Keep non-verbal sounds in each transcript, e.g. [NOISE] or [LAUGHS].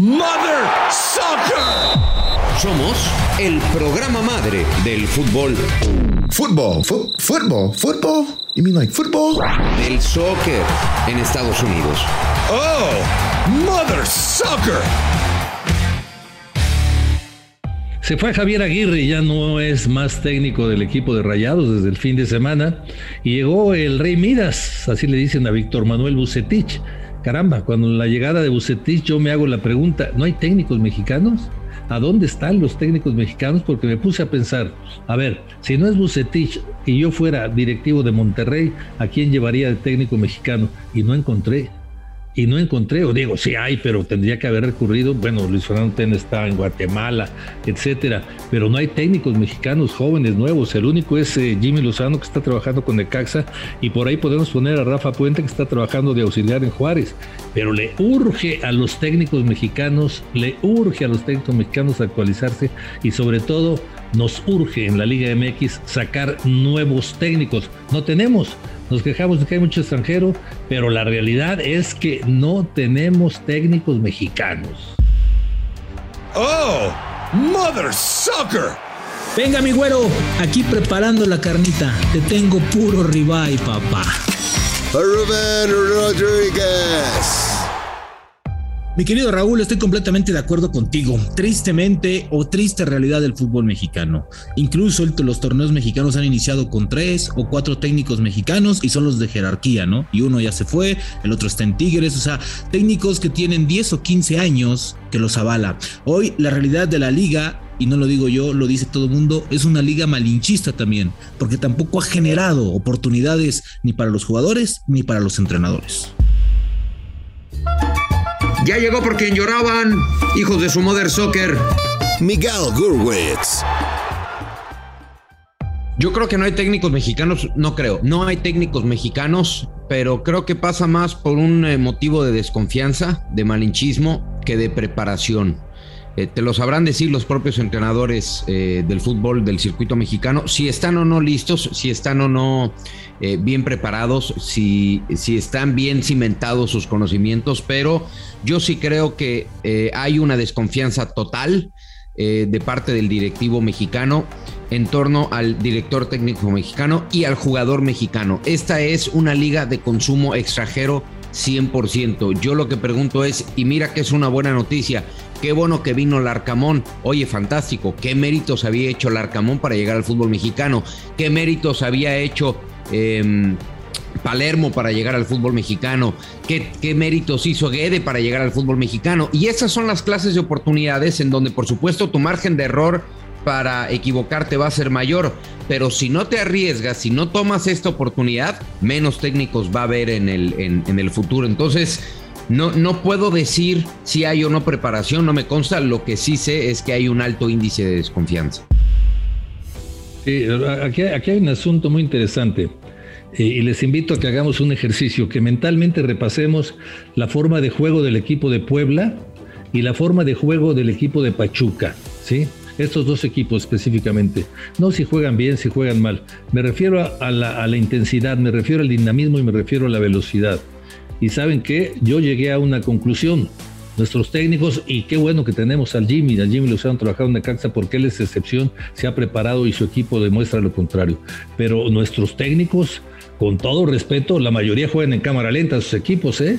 Mother Soccer. Somos el programa madre del fútbol. Fútbol, fútbol, fútbol. You mean like football? Del soccer en Estados Unidos. Oh, Mother Soccer. Se fue Javier Aguirre, ya no es más técnico del equipo de Rayados desde el fin de semana. Y llegó el Rey Midas, así le dicen a Víctor Manuel Bucetich. Caramba, cuando la llegada de Bucetich yo me hago la pregunta, ¿no hay técnicos mexicanos? ¿A dónde están los técnicos mexicanos? Porque me puse a pensar, a ver, si no es Bucetich y yo fuera directivo de Monterrey, ¿a quién llevaría de técnico mexicano? Y no encontré y no encontré, o digo, sí hay, pero tendría que haber recurrido, bueno, Luis Fernando Ten está en Guatemala, etcétera, pero no hay técnicos mexicanos jóvenes, nuevos, el único es eh, Jimmy Lozano que está trabajando con Necaxa y por ahí podemos poner a Rafa Puente que está trabajando de auxiliar en Juárez, pero le urge a los técnicos mexicanos, le urge a los técnicos mexicanos actualizarse y sobre todo nos urge en la Liga MX sacar nuevos técnicos, no tenemos, nos quejamos de que hay mucho extranjero, pero la realidad es que no tenemos técnicos mexicanos. Oh, Mother Sucker. Venga, mi güero, aquí preparando la carnita. Te tengo puro ribeye, papá. Rubén Rodríguez. Mi querido Raúl, estoy completamente de acuerdo contigo. Tristemente o triste realidad del fútbol mexicano. Incluso los torneos mexicanos han iniciado con tres o cuatro técnicos mexicanos y son los de jerarquía, ¿no? Y uno ya se fue, el otro está en Tigres, o sea, técnicos que tienen 10 o 15 años que los avala. Hoy la realidad de la liga y no lo digo yo, lo dice todo el mundo, es una liga malinchista también, porque tampoco ha generado oportunidades ni para los jugadores ni para los entrenadores. Ya llegó por quien lloraban, hijos de su Mother Soccer. Miguel Gurwitz. Yo creo que no hay técnicos mexicanos, no creo, no hay técnicos mexicanos, pero creo que pasa más por un eh, motivo de desconfianza, de malinchismo, que de preparación. Eh, te lo sabrán decir los propios entrenadores eh, del fútbol del circuito mexicano, si están o no listos, si están o no bien preparados, si, si están bien cimentados sus conocimientos, pero yo sí creo que eh, hay una desconfianza total eh, de parte del directivo mexicano en torno al director técnico mexicano y al jugador mexicano. Esta es una liga de consumo extranjero 100%. Yo lo que pregunto es, y mira que es una buena noticia, qué bueno que vino Larcamón. Oye, fantástico, qué méritos había hecho Larcamón para llegar al fútbol mexicano, qué méritos había hecho... Em, Palermo para llegar al fútbol mexicano, ¿Qué, méritos hizo Guede para llegar al fútbol mexicano. Y esas son las clases de oportunidades en donde por supuesto tu margen de error para equivocarte va a ser mayor, pero si no te arriesgas, si no tomas esta oportunidad, menos técnicos va a haber en el, en, el futuro. Entonces, no, no puedo decir si hay o no preparación, no me consta, lo que sí sé es que hay un alto índice de desconfianza. Sí, aquí, aquí hay un asunto muy interesante. Eh, y les invito a que hagamos un ejercicio, que mentalmente repasemos la forma de juego del equipo de Puebla y la forma de juego del equipo de Pachuca, ¿sí? Estos dos equipos específicamente. No si juegan bien, si juegan mal. Me refiero a la, a la intensidad, me refiero al dinamismo y me refiero a la velocidad. Y saben que yo llegué a una conclusión nuestros técnicos y qué bueno que tenemos al Jimmy, al Jimmy Lozano trabajando en Caxa porque él es excepción, se ha preparado y su equipo demuestra lo contrario. Pero nuestros técnicos con todo respeto, la mayoría juegan en cámara lenta sus equipos, ¿eh?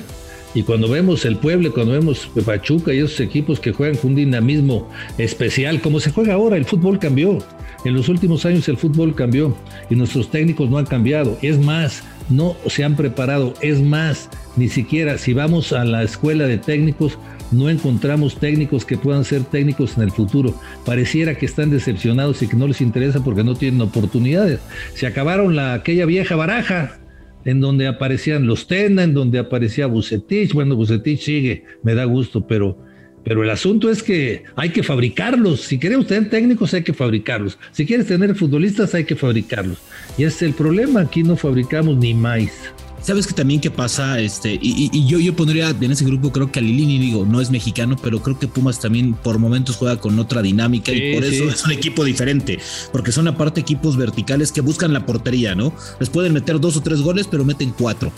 Y cuando vemos el Pueblo, cuando vemos Pachuca y esos equipos que juegan con un dinamismo especial, como se juega ahora, el fútbol cambió. En los últimos años el fútbol cambió y nuestros técnicos no han cambiado. Es más, no se han preparado. Es más, ni siquiera si vamos a la escuela de técnicos, no encontramos técnicos que puedan ser técnicos en el futuro. Pareciera que están decepcionados y que no les interesa porque no tienen oportunidades. Se acabaron la, aquella vieja baraja en donde aparecían los Tena, en donde aparecía Bucetich. Bueno, Bucetich sigue, me da gusto, pero, pero el asunto es que hay que fabricarlos. Si queremos tener técnicos, hay que fabricarlos. Si quieres tener futbolistas, hay que fabricarlos. Y ese es el problema. Aquí no fabricamos ni maíz. ¿Sabes que también qué pasa? Este, y, yo, yo pondría en ese grupo, creo que a Lilini, digo, no es mexicano, pero creo que Pumas también por momentos juega con otra dinámica y por eso es un equipo diferente, porque son aparte equipos verticales que buscan la portería, ¿no? Les pueden meter dos o tres goles, pero meten cuatro.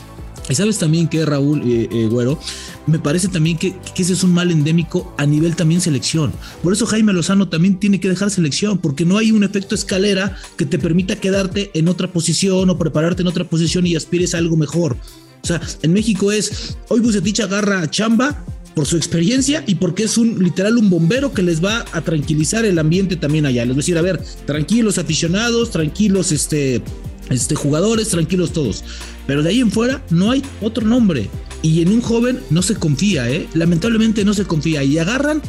Y sabes también que Raúl eh, eh, Güero, me parece también que, ese es un mal endémico a nivel también selección. Por eso Jaime Lozano también tiene que dejar selección, porque no hay un efecto escalera que te permita quedarte en otra posición o prepararte en otra posición y aspires a algo mejor. O sea, en México es, hoy Bucetich agarra chamba por su experiencia y porque es un literal un bombero que les va a tranquilizar el ambiente también allá. Les voy a decir, a ver, tranquilos aficionados, tranquilos este, este jugadores, tranquilos todos. Pero de ahí en fuera no hay otro nombre. Y en un joven no se confía, ¿eh? Lamentablemente no se confía. Y agarran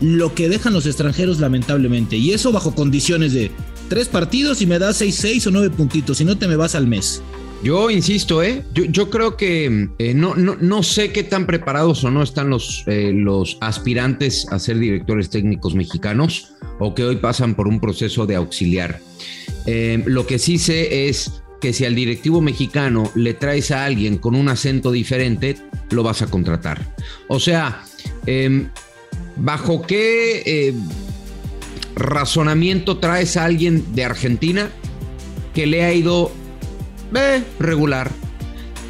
lo que dejan los extranjeros, lamentablemente. Y eso bajo condiciones de tres partidos y me das seis, seis o nueve puntitos. Si no, te me vas al mes. Yo insisto, ¿eh? yo, creo que eh, no, no, no, sé qué tan preparados o no están los, eh, los aspirantes a ser directores técnicos mexicanos o que hoy pasan por un proceso de auxiliar. Eh, lo que sí sé es que si al directivo mexicano le traes a alguien con un acento diferente, lo vas a contratar. O sea, eh, ¿bajo qué eh, razonamiento traes a alguien de Argentina que le ha ido eh, regular?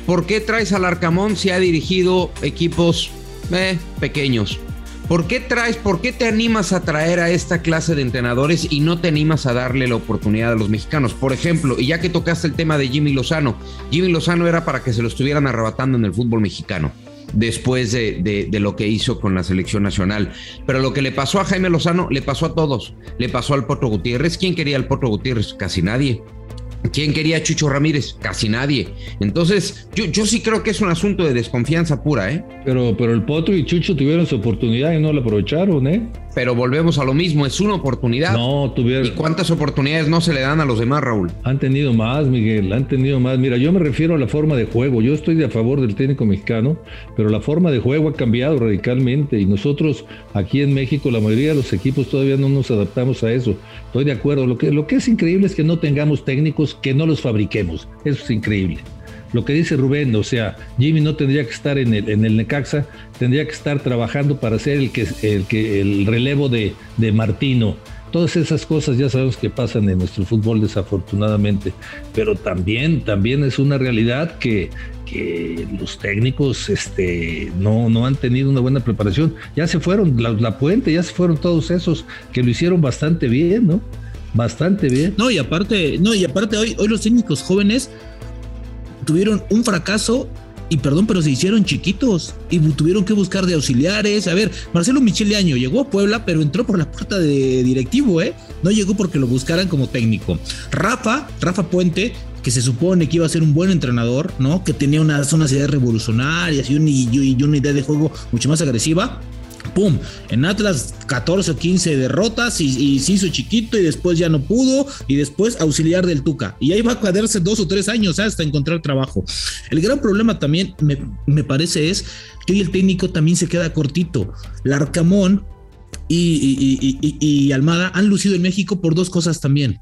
¿Por qué traes al Arcamón si ha dirigido equipos eh, pequeños? ¿Por qué traes, por qué te animas a traer a esta clase de entrenadores y no te animas a darle la oportunidad a los mexicanos? Por ejemplo, y ya que tocaste el tema de Jimmy Lozano, Jimmy Lozano era para que se lo estuvieran arrebatando en el fútbol mexicano después de, lo que hizo con la selección nacional. Pero lo que le pasó a Jaime Lozano, le pasó a todos. Le pasó al Potro Gutiérrez. ¿Quién quería al Potro Gutiérrez? Casi nadie. ¿Quién quería a Chucho Ramírez? Casi nadie. Entonces, yo, yo sí creo que es un asunto de desconfianza pura, ¿eh? Pero, pero el Potro y Chucho tuvieron su oportunidad y no la aprovecharon, ¿eh? Pero volvemos a lo mismo, es una oportunidad. No, tuvieron. ¿Y cuántas oportunidades no se le dan a los demás, Raúl? Han tenido más, Miguel, han tenido más. Mira, yo me refiero a la forma de juego. Yo estoy de a favor del técnico mexicano, pero la forma de juego ha cambiado radicalmente y nosotros aquí en México, la mayoría de los equipos todavía no nos adaptamos a eso. Estoy de acuerdo. Lo que, lo que es increíble es que no tengamos técnicos que no los fabriquemos. Eso es increíble lo que dice Rubén, o sea, Jimmy no tendría que estar en el, Necaxa, tendría que estar trabajando para ser el que el, relevo de, de Martino. Todas esas cosas ya sabemos que pasan en nuestro fútbol desafortunadamente, pero también, también es una realidad que, que los técnicos este, no, no han tenido una buena preparación. Ya se fueron, la, la puente, ya se fueron todos esos que lo hicieron bastante bien, ¿no? Bastante bien. No, y aparte, no, y aparte hoy, hoy los técnicos jóvenes tuvieron un fracaso y perdón, pero se hicieron chiquitos y tuvieron que buscar de auxiliares. A ver, Marcelo Michele Año llegó a Puebla, pero entró por la puerta de directivo, ¿eh? No llegó porque lo buscaran como técnico. Rafa, Rafa Puente, que se supone que iba a ser un buen entrenador, ¿no? Que tenía unas, unas ideas revolucionarias y, un, y, y una idea de juego mucho más agresiva. ¡Pum! En Atlas 14 o 15 derrotas y, se hizo chiquito y después ya no pudo y después auxiliar del Tuca. Y ahí va a quedarse dos o tres años ¿eh? hasta encontrar trabajo. El gran problema también me, me parece es que hoy el técnico también se queda cortito. Larcamón y Almada han lucido en México por dos cosas también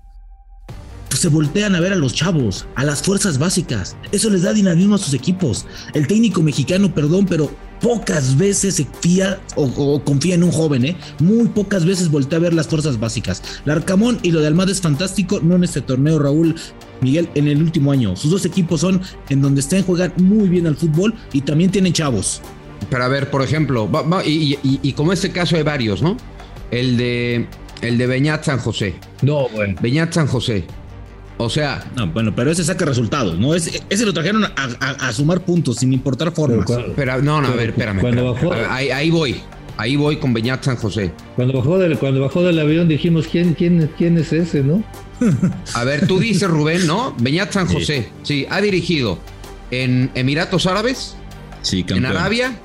pues se voltean a ver a los chavos, a las fuerzas básicas. Eso les da dinamismo a sus equipos. El técnico mexicano, perdón, pero pocas veces se fía o, o, confía en un joven, ¿eh? Muy pocas veces voltea a ver las fuerzas básicas. Larcamón y lo de Almada es fantástico, no en este torneo, Raúl. Miguel, en el último año. Sus dos equipos son en donde están juegan muy bien al fútbol y también tienen chavos. Pero a ver, por ejemplo, va, va, y, y, y, como este caso hay varios, ¿no? El de el de Beñat San José. No, bueno. Beñat San José. O sea. No, bueno, pero ese saca resultados, ¿no? Ese, ese lo trajeron a, a, a, sumar puntos sin importar formas. Pero, pero no, no, a ver, espérame. Cuando espérame. bajó, ahí, ahí, voy. Ahí voy con Beñat San José. Cuando bajó del, cuando bajó del avión dijimos, ¿quién, quién, quién es ese, no? A ver, tú dices, Rubén, ¿no? Beñat San José. Sí, sí ha dirigido en Emiratos Árabes. Sí, campeón. En Arabia,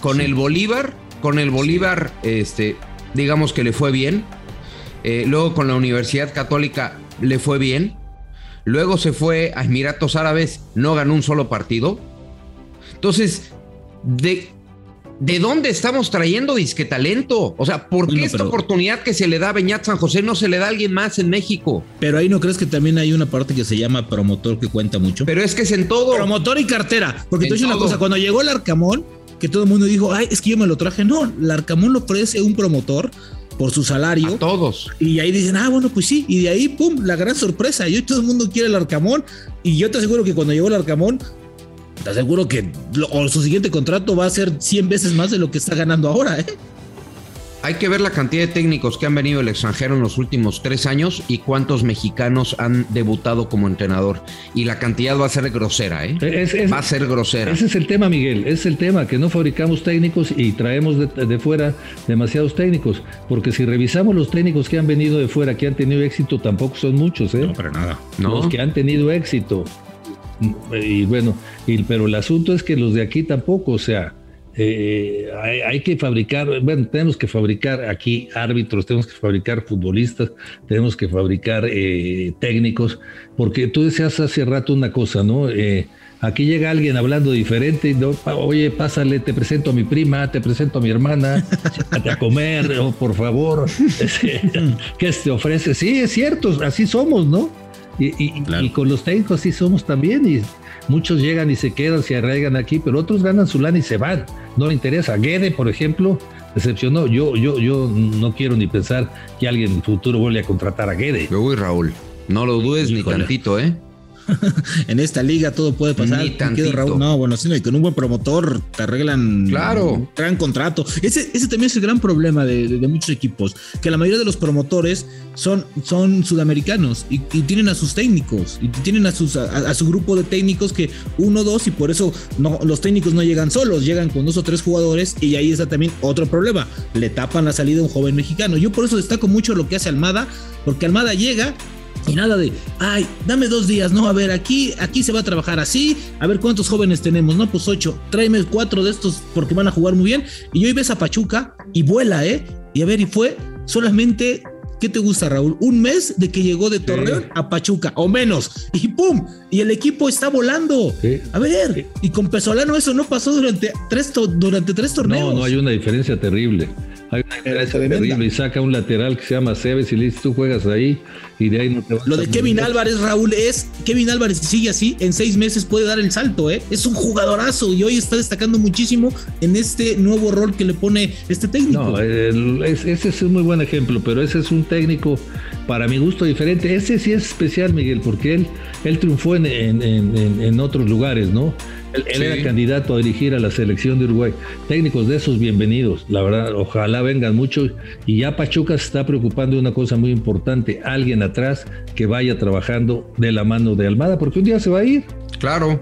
con sí. el Bolívar. Con el Bolívar, este, digamos que le fue bien. Eh, luego con la Universidad Católica le fue bien Luego se fue a Emiratos Árabes, no ganó un solo partido. Entonces, ¿de, ¿de dónde estamos trayendo disque talento? O sea, ¿por qué esta oportunidad que se le da a Beñat San José no se le da a alguien más en México? Pero ahí no crees que también hay una parte que se llama promotor que cuenta mucho. Pero es que es en todo. Promotor y cartera. Porque te voy a decir una cosa, cuando llegó el Arcamón, que todo el mundo dijo, ay, es que yo me lo traje. No, el Arcamón lo ofrece un promotor por su salario. A todos. Y ahí dicen, ah, bueno, pues sí. Y de ahí, pum, la gran sorpresa. Y hoy todo el mundo quiere el Arcamón. Y yo te aseguro que cuando llegó el Arcamón, te aseguro que su siguiente contrato va a ser 100 veces más de lo que está ganando ahora, ¿eh? Hay que ver la cantidad de técnicos que han venido del extranjero en los últimos tres años y cuántos mexicanos han debutado como entrenador. Y la cantidad va a ser grosera, ¿eh? va a ser grosera. Ese es el tema, Miguel. Es el tema, que no fabricamos técnicos y traemos de, fuera demasiados técnicos. Porque si revisamos los técnicos que han venido de fuera, que han tenido éxito, tampoco son muchos, ¿eh? No, para nada. Los que han tenido éxito. Y bueno, pero el asunto es que los de aquí tampoco, o sea eh, hay, que fabricar, bueno, tenemos que fabricar aquí árbitros, tenemos que fabricar futbolistas, tenemos que fabricar eh, técnicos, porque tú decías hace rato una cosa, ¿no? Eh, aquí llega alguien hablando diferente, y oye, pásale, te presento a mi prima, te presento a mi hermana, [LAUGHS] a comer, oh, por favor, [LAUGHS] ¿qué te ofrece? Sí, es cierto, así somos, ¿no? Y, y con los técnicos así somos también, y Muchos llegan y se quedan, se arraigan aquí, pero otros ganan su lana y se van. No le interesa. Guede, por ejemplo, decepcionó. Yo, yo, yo no quiero ni pensar que alguien en el futuro vuelva a contratar a Guede. Yo voy, Raúl. No lo dudes ni tantito, ¿eh? [LAUGHS] en esta liga todo puede pasar. No, bueno, sino con un buen promotor te arreglan claro. un gran contrato. Ese, ese también es el gran problema de, muchos equipos, que la mayoría de los promotores son, son sudamericanos y, tienen a sus técnicos y tienen a, sus, a, su grupo de técnicos que uno, dos, y por eso no, los técnicos no llegan solos, llegan con dos o tres jugadores y ahí está también otro problema. Le tapan la salida a un joven mexicano. Yo por eso destaco mucho lo que hace Almada, porque Almada llega y nada de, ay, dame dos días, no, a ver, aquí, aquí se va a trabajar así, a ver cuántos jóvenes tenemos, no, pues ocho, tráeme cuatro de estos porque van a jugar muy bien. Y hoy ves a Pachuca y vuela, ¿eh? Y a ver, y fue solamente, ¿qué te gusta, Raúl? Un mes de que llegó de Torreón a Pachuca, o menos, y ¡pum! Y el equipo está volando. A ver, y con Pesolano eso no pasó durante tres, durante tres torneos. No, no hay una diferencia terrible. Hay una diferencia terrible y saca un lateral que se llama Cebes y le dice tú juegas ahí y de ahí no te vas Lo de Kevin Álvarez, Raúl, es Kevin Álvarez si sigue así, en seis meses puede dar el salto, ¿eh? Es un jugadorazo y hoy está destacando muchísimo en este nuevo rol que le pone este técnico. No, ese es un muy buen ejemplo, pero ese es un técnico para mi gusto diferente. Ese sí es especial, Miguel, porque él, él triunfó en, en, en otros lugares, ¿no? Él, era candidato a dirigir a la selección de Uruguay. Técnicos de esos, bienvenidos. La verdad, ojalá vengan muchos. Y ya Pachuca se está preocupando de una cosa muy importante. Alguien atrás que vaya trabajando de la mano de Almada, porque un día se va a ir. Claro.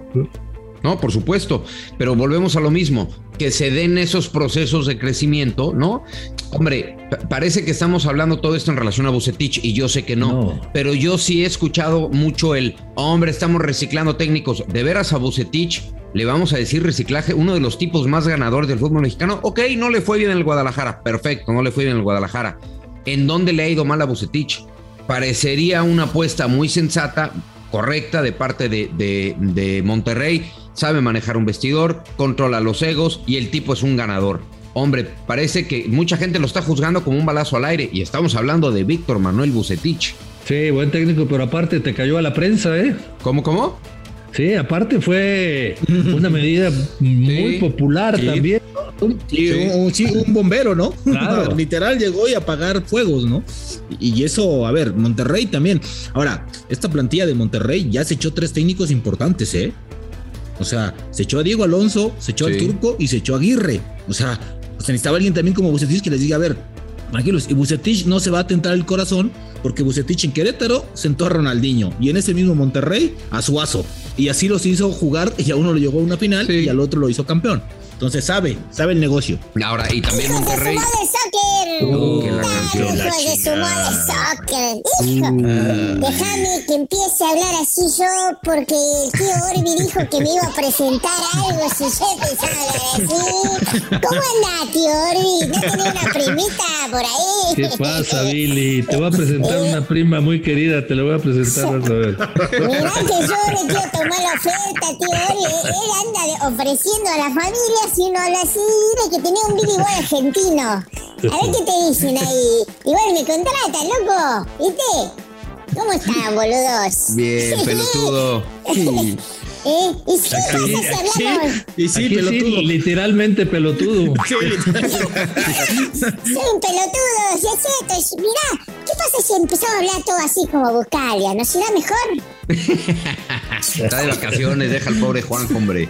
No, por supuesto. Pero volvemos a lo mismo. Que se den esos procesos de crecimiento, ¿no? Hombre, parece que estamos hablando todo esto en relación a Bucetich y yo sé que no, pero yo sí he escuchado mucho el, hombre, estamos reciclando técnicos. De veras a Bucetich le vamos a decir reciclaje, uno de los tipos más ganadores del fútbol mexicano. Ok, no le fue bien en el Guadalajara, perfecto, no le fue bien en el Guadalajara. ¿En dónde le ha ido mal a Bucetich? Parecería una apuesta muy sensata, correcta de parte de, de Monterrey. Sabe manejar un vestidor, controla los egos y el tipo es un ganador. Hombre, parece que mucha gente lo está juzgando como un balazo al aire y estamos hablando de Víctor Manuel Bucetich. Sí, buen técnico, pero aparte te cayó a la prensa, ¿eh? ¿Cómo, cómo? Sí, aparte fue [LAUGHS] una medida muy popular también. Sí, Un, bombero, ¿no? [LAUGHS] [LAUGHS] Literal llegó y apagar fuegos, ¿no? Y eso, a ver, Monterrey también. Ahora, esta plantilla de Monterrey ya se echó tres técnicos importantes, ¿eh? O sea, se echó a Diego Alonso, se echó al Turco y se echó a Aguirre. O sea, pues necesitaba alguien también como Bucetich que les diga, a ver, tranquilos, y Bucetich no se va a tentar el corazón porque Bucetich en Querétaro sentó a Ronaldinho y en ese mismo Monterrey a Suazo. Y así los hizo jugar y a uno lo llegó a una final y al otro lo hizo campeón. Entonces sabe, sabe el negocio. Ahora, y también Monterrey. Uh. déjame que empiece a hablar así yo, porque el tío Orbi dijo que me iba a presentar algo si yo empezaba a hablar así. ¿Cómo anda, tío Orbi? ¿No tenés una primita por ahí? ¿Qué pasa, Billy? Te voy a presentar una prima muy querida, te la voy a presentar, vas a ver. Mirá que yo le quiero tomar la oferta, tío Orbi. Él anda ofreciendo a la familia si uno habla así, de que tenía un Billy igual argentino. A ver qué te dicen ahí. Igual me contratan, loco. ¿Viste? ¿Cómo están, boludos? Bien, [LAUGHS] pelotudo. [LAUGHS] ¿Eh? ¿Y si aquí, aquí, y sí, aquí pelotudo. Sí, literalmente pelotudo. [LAUGHS] Sí, Soy un pelotudo, si es cierto. Mirá, ¿qué pasa si empezamos a hablar todo así como Buscalia? ¿No será mejor? Está de vacaciones, deja al pobre Juan, hombre.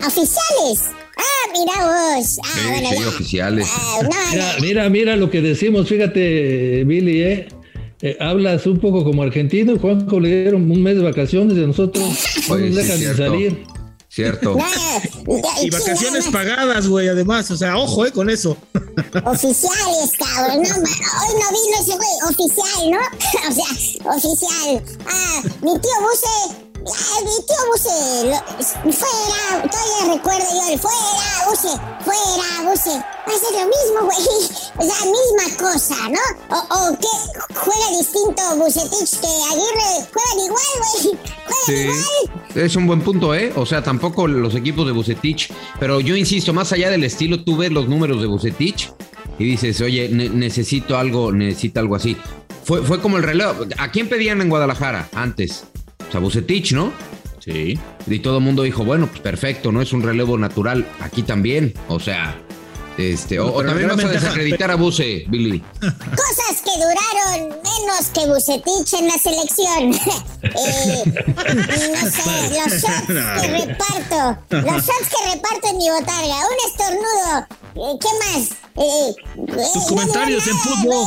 Oficiales. Ah, mira vos. Ah, Sí, bueno, sí, ya. oficiales. Ah, no, Mira, no. mira, mira lo que decimos, fíjate, Billy, ¿eh? Eh, hablas un poco como argentino y Juanjo le dieron un mes de vacaciones y a nosotros no nos sí, dejan ni cierto. salir. Cierto. Y vacaciones sí, pagadas, güey, además. O sea, ojo, eh, con eso. Oficiales, cabrón. No, hoy no vino ese güey. Oficial, ¿no? [LAUGHS] o sea, oficial. Ah, mi tío Buse. Tío Buse. lo- fuera. Todavía recuerdo yo el fuera, Buse. Fuera, Buse. Va a ser lo mismo, güey. [LAUGHS] Sea, misma cosa, ¿no? O, o qué juega distinto Bucetich que Aguirre. Juegan igual, güey. Juegan Sí, igual. es un buen punto, ¿eh? O sea, tampoco los equipos de Bucetich, pero yo insisto, más allá del estilo, tú ves los números de Bucetich y dices, oye, ne- necesito algo, necesito algo así. Fue, fue como el reloj. ¿A quién pedían en Guadalajara antes? Sea, Bucetich, ¿no? Sí. Y todo el mundo dijo, bueno, pues perfecto, no es un relevo natural. Aquí también, o sea, este, o, No, o pero también vas a desacreditar a Buce, Billy. [LAUGHS] Cosas que duraron menos que Bucetich en la selección. [LAUGHS] eh, no sé, los shots que reparto. Los shots que reparto en mi botarga. Un estornudo. Eh, ¿Qué más? Eh, eh, Tus no comentarios en fútbol.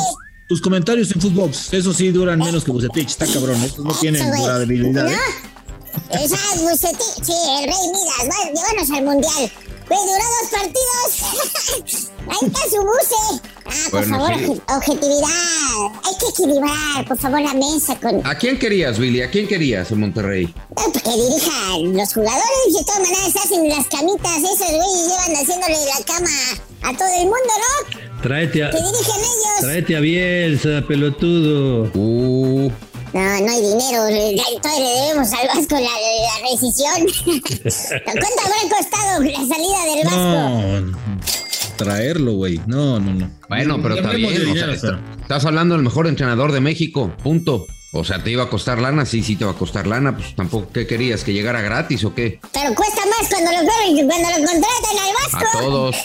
Tus comentarios en fútbol. Eso sí duran menos que Bucetich. Está cabrón. Estos no tienen durabilidad. ¿eh? ¿No? Esa es Bucetich, sí, el Rey Midas. Va, llévanos al mundial. Güey, duró dos partidos. [LAUGHS] Ahí está su buce. Ah, por Bueno, favor, sí. objetividad. Hay que equilibrar, por favor, la mesa con. ¿A quién querías, Billy? ¿A quién querías en Monterrey? No, que dirijan los jugadores. De todas maneras, hacen las camitas esas, güey, y llevan haciéndole la cama a todo el mundo, ¿no? Tráete a, Que dirigen ellos. tráete a Bielsa, pelotudo. Uh, No, no hay dinero. le- Todavía le debemos al Vasco la, la rescisión. [LAUGHS] ¿Cuánto habrá costado la salida del Vasco? No. Traerlo, güey. No, no, no. bueno, pero está bien. o sea, estás hablando del mejor entrenador de México, punto. O sea, ¿te iba a costar lana? Sí, sí te va a costar lana. Pues tampoco, ¿qué querías? ¿Que llegara gratis o qué? Pero cuesta más cuando lo, cuando lo contratan al A Vasco. todos.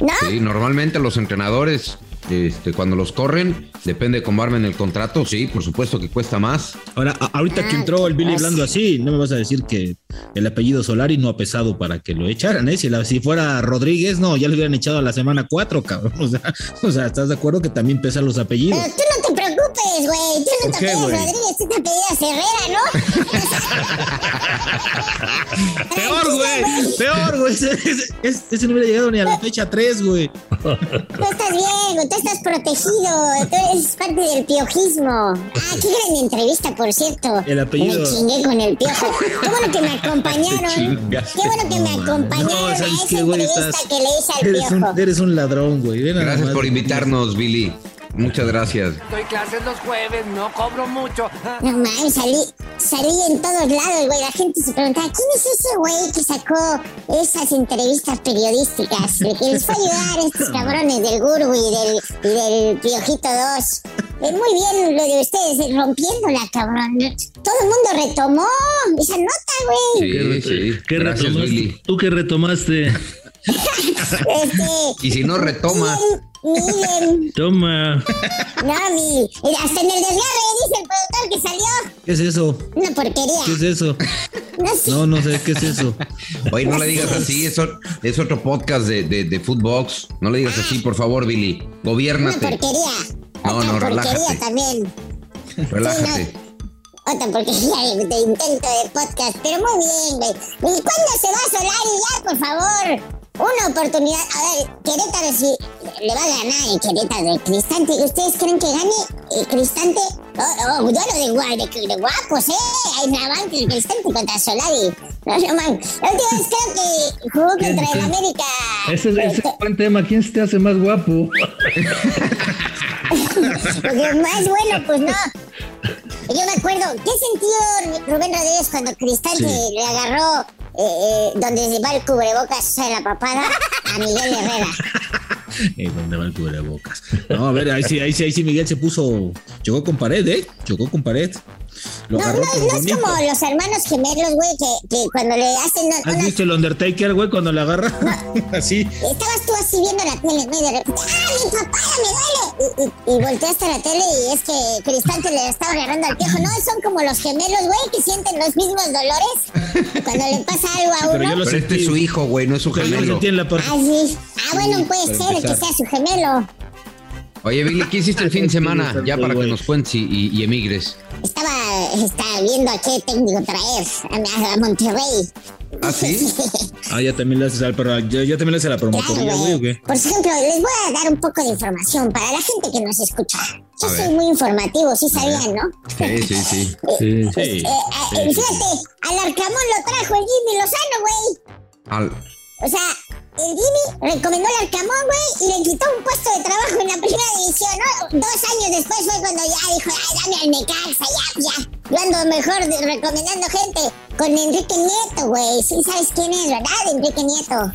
¿No? Sí, normalmente los entrenadores, este, cuando los corren, depende de cómo armen el contrato, sí, por supuesto que cuesta más. Ahora, a- ahorita que entró el Billy hablando así, no me vas a decir que el apellido Solari no ha pesado para que lo echaran, ¿eh? Si, la- si fuera Rodríguez, no, ya le hubieran echado a la semana 4, cabrón. [LAUGHS] O sea, o sea, ¿estás de acuerdo que también pesan los apellidos? Pero tú no te preocupes, güey. Tú no ¿Por te apellidas? Rodríguez, tú te apellidas Herrera, ¿no? [LAUGHS] Peor, güey. Peor, güey. Ese, ese- ese- no hubiera llegado ni a la fecha 3, güey. Tú estás bien, güey, tú estás protegido. Tú eres parte del piojismo. Ah, qué gran entrevista, por cierto. El apellido- Me chingué con el piojo. Qué bueno que me [LAUGHS] acompañaron. Qué bueno que me acompañaron No, a ¿sabes esa qué, güey? entrevista Estás- que le hice al Eres piojo. un, eres un ladrón, güey. Gracias por invitarnos, Billy. Muchas gracias. Doy clases los jueves, no cobro mucho. No mames, salí, salí en todos lados, güey. La gente se preguntaba, ¿quién es ese güey que sacó esas entrevistas periodísticas? Que les fue a ayudar a estos cabrones del Gurgu y del, y del Piojito 2. Eh, muy bien lo de ustedes, eh, rompiéndola, cabrón. Todo el mundo retomó esa nota, güey. Sí, sí. ¿Qué Gracias, retomaste? Billy. ¿Tú qué retomaste? Este, Y si no miren, miren. Toma. No, mi. Hasta en el desgarre dice el productor que salió. ¿Qué es eso? Una porquería. ¿Qué es eso? No sé. No, no sé, ¿qué es eso? Oye, no le digas así, es, es otro podcast de, de, de Footbox. No le digas así, por favor, Billy. Una Gobiérnate. porquería. No, Otra no, porquería relájate. también. Relájate. Otra porquería de, de intento de podcast. Pero muy bien, güey. ¿Y cuándo se va Solari ya, por favor? Una oportunidad. A ver, Querétaro sí le va a ganar el Querétaro de Cristante. ¿Ustedes creen que gane el Cristante? Oh, oh, duelo de, de, de guapos, ¿eh? La banca el Cristante contra Solari. No, no, man. La última vez creo que jugó contra el América. Ese, ese es un buen tema. ¿Quién se te hace más guapo? Porque más bueno, pues no. Yo me acuerdo, ¿qué sintió Rubén Rodríguez cuando Cristante le agarró eh, eh, donde se va el cubrebocas sea, la papada a Miguel Herrera? [LAUGHS] Eh, ¿Dónde va el cubrebocas? No, a ver, ahí sí, ahí sí, ahí sí Miguel se puso. Chocó con pared, ¿eh? Chocó con pared. No, no, no es como los hermanos gemelos, güey, que, que cuando le hacen. una- ¿Has una- visto el Undertaker, güey, cuando le agarra? [LAUGHS] Así. Estabas tú así viendo la tele, ¿no? Y de repente, ¡ah, mi papá, me duele! Y, y, y volteaste a la tele y es que Cristante le estaba agarrando al viejo. No, son como los gemelos, güey, que sienten los mismos dolores cuando le pasa algo a Pero yo uno. lo Pero este es su hijo, güey, no es su Pero yo lo gemelo. sentí en la parte. Ah, sí. Ah, bueno, puede ser que sea su gemelo. Oye, Billy, ¿qué hiciste el [LAUGHS] fin de semana? Ya para que güey. nos cuentes y, emigres. Estaba, estaba viendo a qué técnico traer a, a Monterrey. ¿Ah, sí? [LAUGHS] Ah, ya también le haces al pero ya, ya también le haces a la Claro, promotoría, güey, ¿o güey. qué? Por ejemplo, les voy a dar un poco de información para la gente que nos escucha. Yo A soy ver. muy informativo, sí sabían, ¿no? Sí, sí, sí. Sí. Sí. Eh, eh, fíjate, al Arcamón lo trajo el Jimmy Lozano, güey. Al- O sea, el Jimmy recomendó al Arcamón, güey, y le quitó un puesto de trabajo en la primera división, ¿no? Dos años después fue cuando ya dijo, ay, dame al Necaxa, ya, ya. Yo ando mejor de- recomendando gente con Enrique Nieto, güey. Sí sabes quién es, ¿verdad? Enrique Nieto.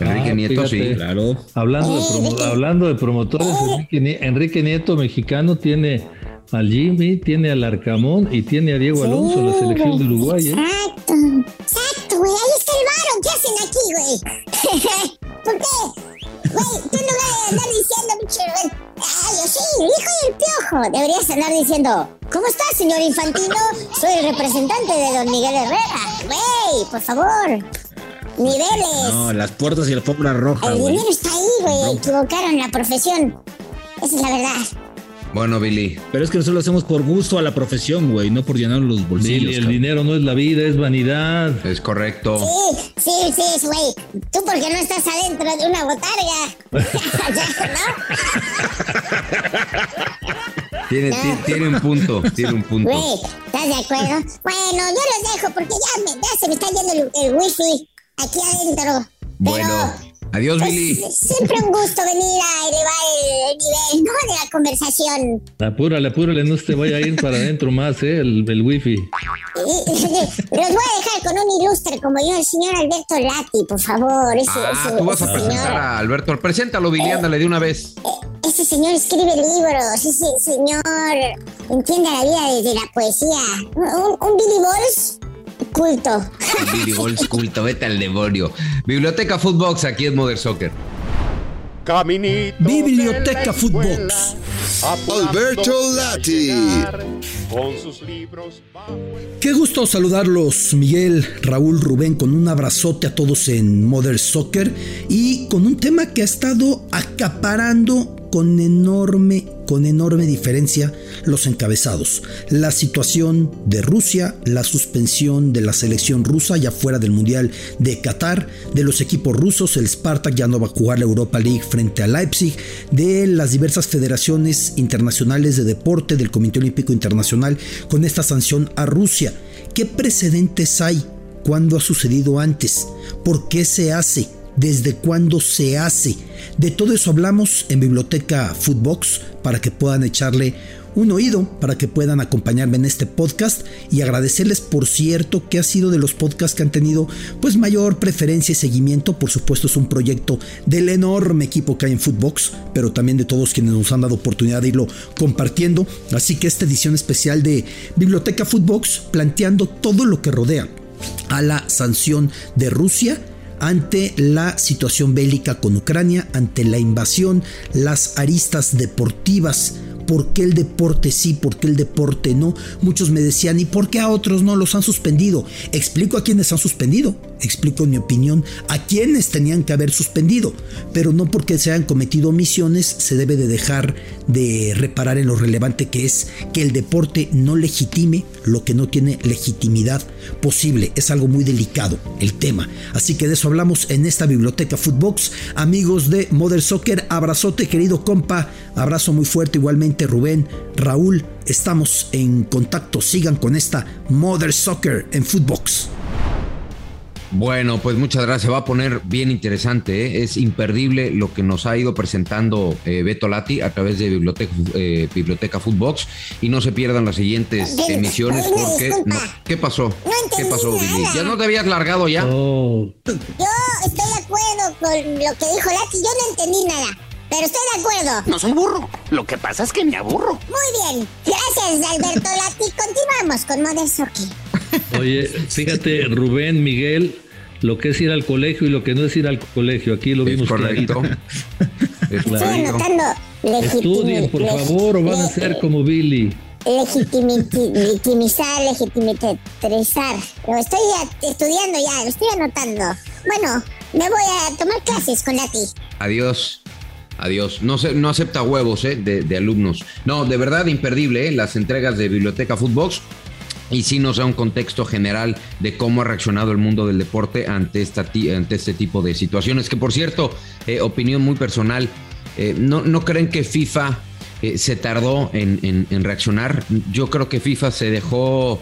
Enrique Ah, Nieto, sí. Claro. Hablando, de, promo- Eh, hablando de promotores, Enrique, Nie- Enrique Nieto, mexicano, tiene al Jimmy, tiene al Arcamón y tiene a Diego Alonso, la selección de Uruguay. ¿eh? Exacto, exacto, güey. Ahí. ¿Qué hacen aquí, güey? [LAUGHS] ¿Por qué? Güey, tú en lugar de andar diciendo, pinche ay, yo sí, el hijo del piojo. Deberías andar diciendo, ¿cómo está, señor Infantino? Soy el representante de don Miguel Herrera. Güey, por favor. Niveles. No, las puertas y la alfombra roja, el dinero está ahí, güey. Equivocaron la profesión. Esa es la verdad. Bueno, Billy. Pero es que nosotros lo hacemos por gusto a la profesión, güey, no por llenar los bolsillos. Dile, el cabrón. dinero no es la vida, es vanidad. Es correcto. Sí, sí, sí, güey. Tú porque no estás adentro de una botarga. [LAUGHS] ¿No? Tiene, ti- tiene un punto, tiene un punto. Güey, ¿estás de acuerdo? Bueno, yo los dejo porque ya, me- ya se me está yendo el, el wifi aquí adentro. Bueno, adiós, pues, Billy. siempre un gusto venir a elevar el, el nivel, ¿no? De la conversación. Apúrale, apúrale, no se te vaya a ir para adentro más, ¿eh? El, el wifi. [LAUGHS] Los voy a dejar con un ilustre como yo, el señor Alberto Lati, por favor. Ese, Ah, ese- tú vas a ese presentar señor. a Alberto. Preséntalo, Billy, ándale de una vez. Ese señor escribe libros, ese señor entiende la vida desde la poesía. Un, un Billy Balls culto. Billy Balls culto, vete al demonio. Biblioteca Footbox aquí en Mother Soccer. Caminito Biblioteca Footbox. Alberto Lati. Con sus libros Qué gusto saludarlos, Miguel, Raúl, Rubén, con un abrazote a todos en Mother Soccer y con un tema que ha estado acaparando con enorme, con enorme diferencia los encabezados. La situación de Rusia, la suspensión de la selección rusa ya fuera del Mundial de Qatar, de los equipos rusos, el Spartak ya no va a jugar la Europa League frente a Leipzig, de las diversas federaciones internacionales de deporte, del Comité Olímpico Internacional con esta sanción a Rusia. ¿Qué precedentes hay? ¿Cuándo ha sucedido antes? ¿Por qué se hace? ¿Desde cuándo se hace? De todo eso hablamos en Biblioteca Footbox para que puedan echarle un oído, para que puedan acompañarme en este podcast y agradecerles por cierto que ha sido de los podcasts que han tenido pues mayor preferencia y seguimiento. Por supuesto es un proyecto del enorme equipo que hay en Footbox, pero también de todos quienes nos han dado oportunidad de irlo compartiendo. Así que esta edición especial de Biblioteca Footbox planteando todo lo que rodea a la sanción de Rusia ante la situación bélica con Ucrania, ante la invasión, las aristas deportivas. ¿Por qué el deporte sí? ¿Por qué el deporte no? Muchos me decían, ¿y por qué a otros no los han suspendido? Explico a quienes han suspendido, explico en mi opinión a quienes tenían que haber suspendido, pero no porque se hayan cometido omisiones se debe de dejar de reparar en lo relevante que es que el deporte no legitime lo que no tiene legitimidad posible. Es algo muy delicado el tema. Así que de eso hablamos en esta biblioteca Footbox. Amigos de Mother Soccer, abrazote querido compa, abrazo muy fuerte igualmente Rubén, Raúl, estamos en contacto. Sigan con esta Mother Soccer en Footbox. Bueno, pues muchas gracias. Se va a poner bien interesante. ¿eh? Es imperdible lo que nos ha ido presentando eh, Beto Lati a través de Biblioteca, eh, Biblioteca Footbox. Y no se pierdan las siguientes Pero, emisiones porque... no- ¿Qué pasó? No ¿Qué entendí pasó, Billy? nada. ¿Ya no te habías largado ya? Oh, Yo estoy de acuerdo con lo que dijo Lati. Yo no entendí nada. Pero estoy de acuerdo. No soy burro. Lo que pasa es que me aburro. Muy bien. Gracias, Alberto Lati. Continuamos con Modern Soccer. Oye, fíjate, Rubén, Miguel, lo que es ir al colegio y lo que no es ir al colegio. Aquí lo vimos correcto. [LAUGHS] Estoy anotando Estudien, por favor, o van a ser como Billy. legitimizar, legitimizar. Lo estoy estudiando ya, lo estoy anotando. Bueno, me voy a tomar clases con Lati. Adiós. Adiós. No, se, no acepta huevos eh, de, alumnos. No, de verdad imperdible eh, las entregas de Biblioteca Footbox. Y sí nos da un contexto general de cómo ha reaccionado el mundo del deporte ante, esta, ante este tipo de situaciones. Que por cierto, eh, opinión muy personal, eh, ¿no, ¿no creen que FIFA eh, se tardó en, en- reaccionar? Yo creo que FIFA se dejó,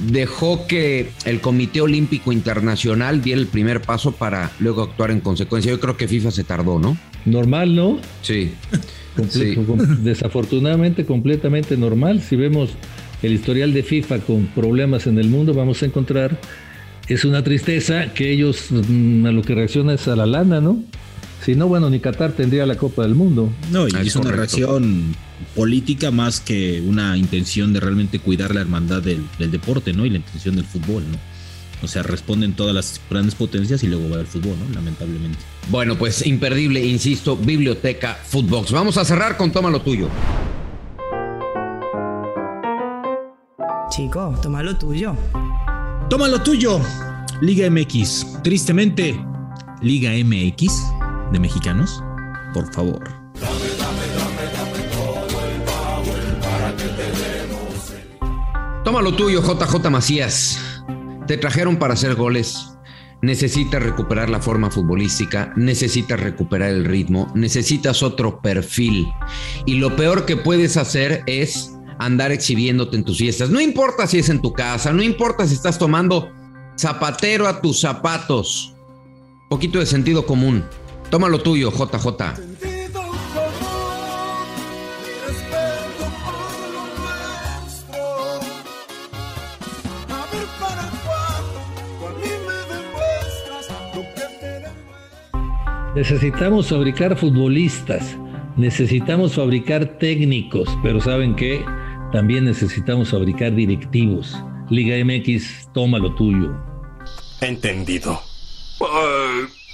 dejó que el Comité Olímpico Internacional diera el primer paso para luego actuar en consecuencia. Yo creo que FIFA se tardó, ¿no? Normal, ¿no? Sí. Comple- Sí. com- Desafortunadamente, completamente normal. Si vemos el historial de FIFA con problemas en el mundo, vamos a encontrar. Es una tristeza que ellos mm, a lo que reaccionan es a la lana, ¿no? Si no, bueno, ni Qatar tendría la Copa del Mundo. No, y Ah, es, es una reacción política más que una intención de realmente cuidar la hermandad del, del deporte, ¿no? Y la intención del fútbol, ¿no? O sea, responden todas las grandes potencias y luego va el fútbol, ¿no? Lamentablemente. Bueno, pues imperdible, insisto, Biblioteca Footbox. Vamos a cerrar con Toma lo tuyo. Chico, toma lo tuyo. Toma lo tuyo, Liga MX. Tristemente, Liga MX de mexicanos, por favor. Toma lo tuyo, JJ Macías. Te trajeron para hacer goles. Necesitas recuperar la forma futbolística, necesitas recuperar el ritmo, necesitas otro perfil. Y lo peor que puedes hacer es andar exhibiéndote en tus fiestas. No importa si es en tu casa, no importa si estás tomando zapatero a tus zapatos. Poquito de sentido común. Toma lo tuyo, JJ. Necesitamos fabricar futbolistas, necesitamos fabricar técnicos, pero ¿saben qué? También necesitamos fabricar directivos. Liga MX, toma lo tuyo. Entendido.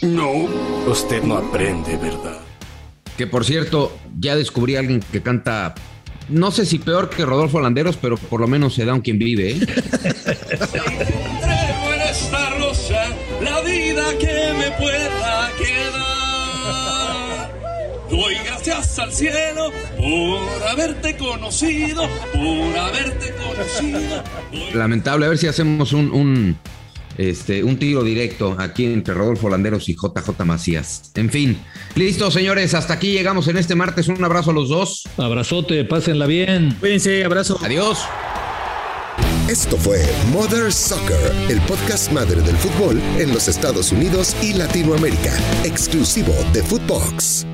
No, usted no aprende, ¿verdad? Que por cierto, ya descubrí a alguien que canta, no sé si peor que Rodolfo Landeros, pero por lo menos se da un quien vive. ¿eh? [LAUGHS] La vida que gracias al cielo por haberte conocido, por haberte conocido. Lamentable, a ver si hacemos un, un, este, un tiro directo aquí entre Rodolfo Landeros y JJ Macías. En fin, listo, señores, hasta aquí llegamos en este martes. Un abrazo a los dos. Abrazote, pásenla bien. Cuídense, abrazo. Adiós. Esto fue Mother Soccer, el podcast madre del fútbol en los Estados Unidos y Latinoamérica, exclusivo de Footbox.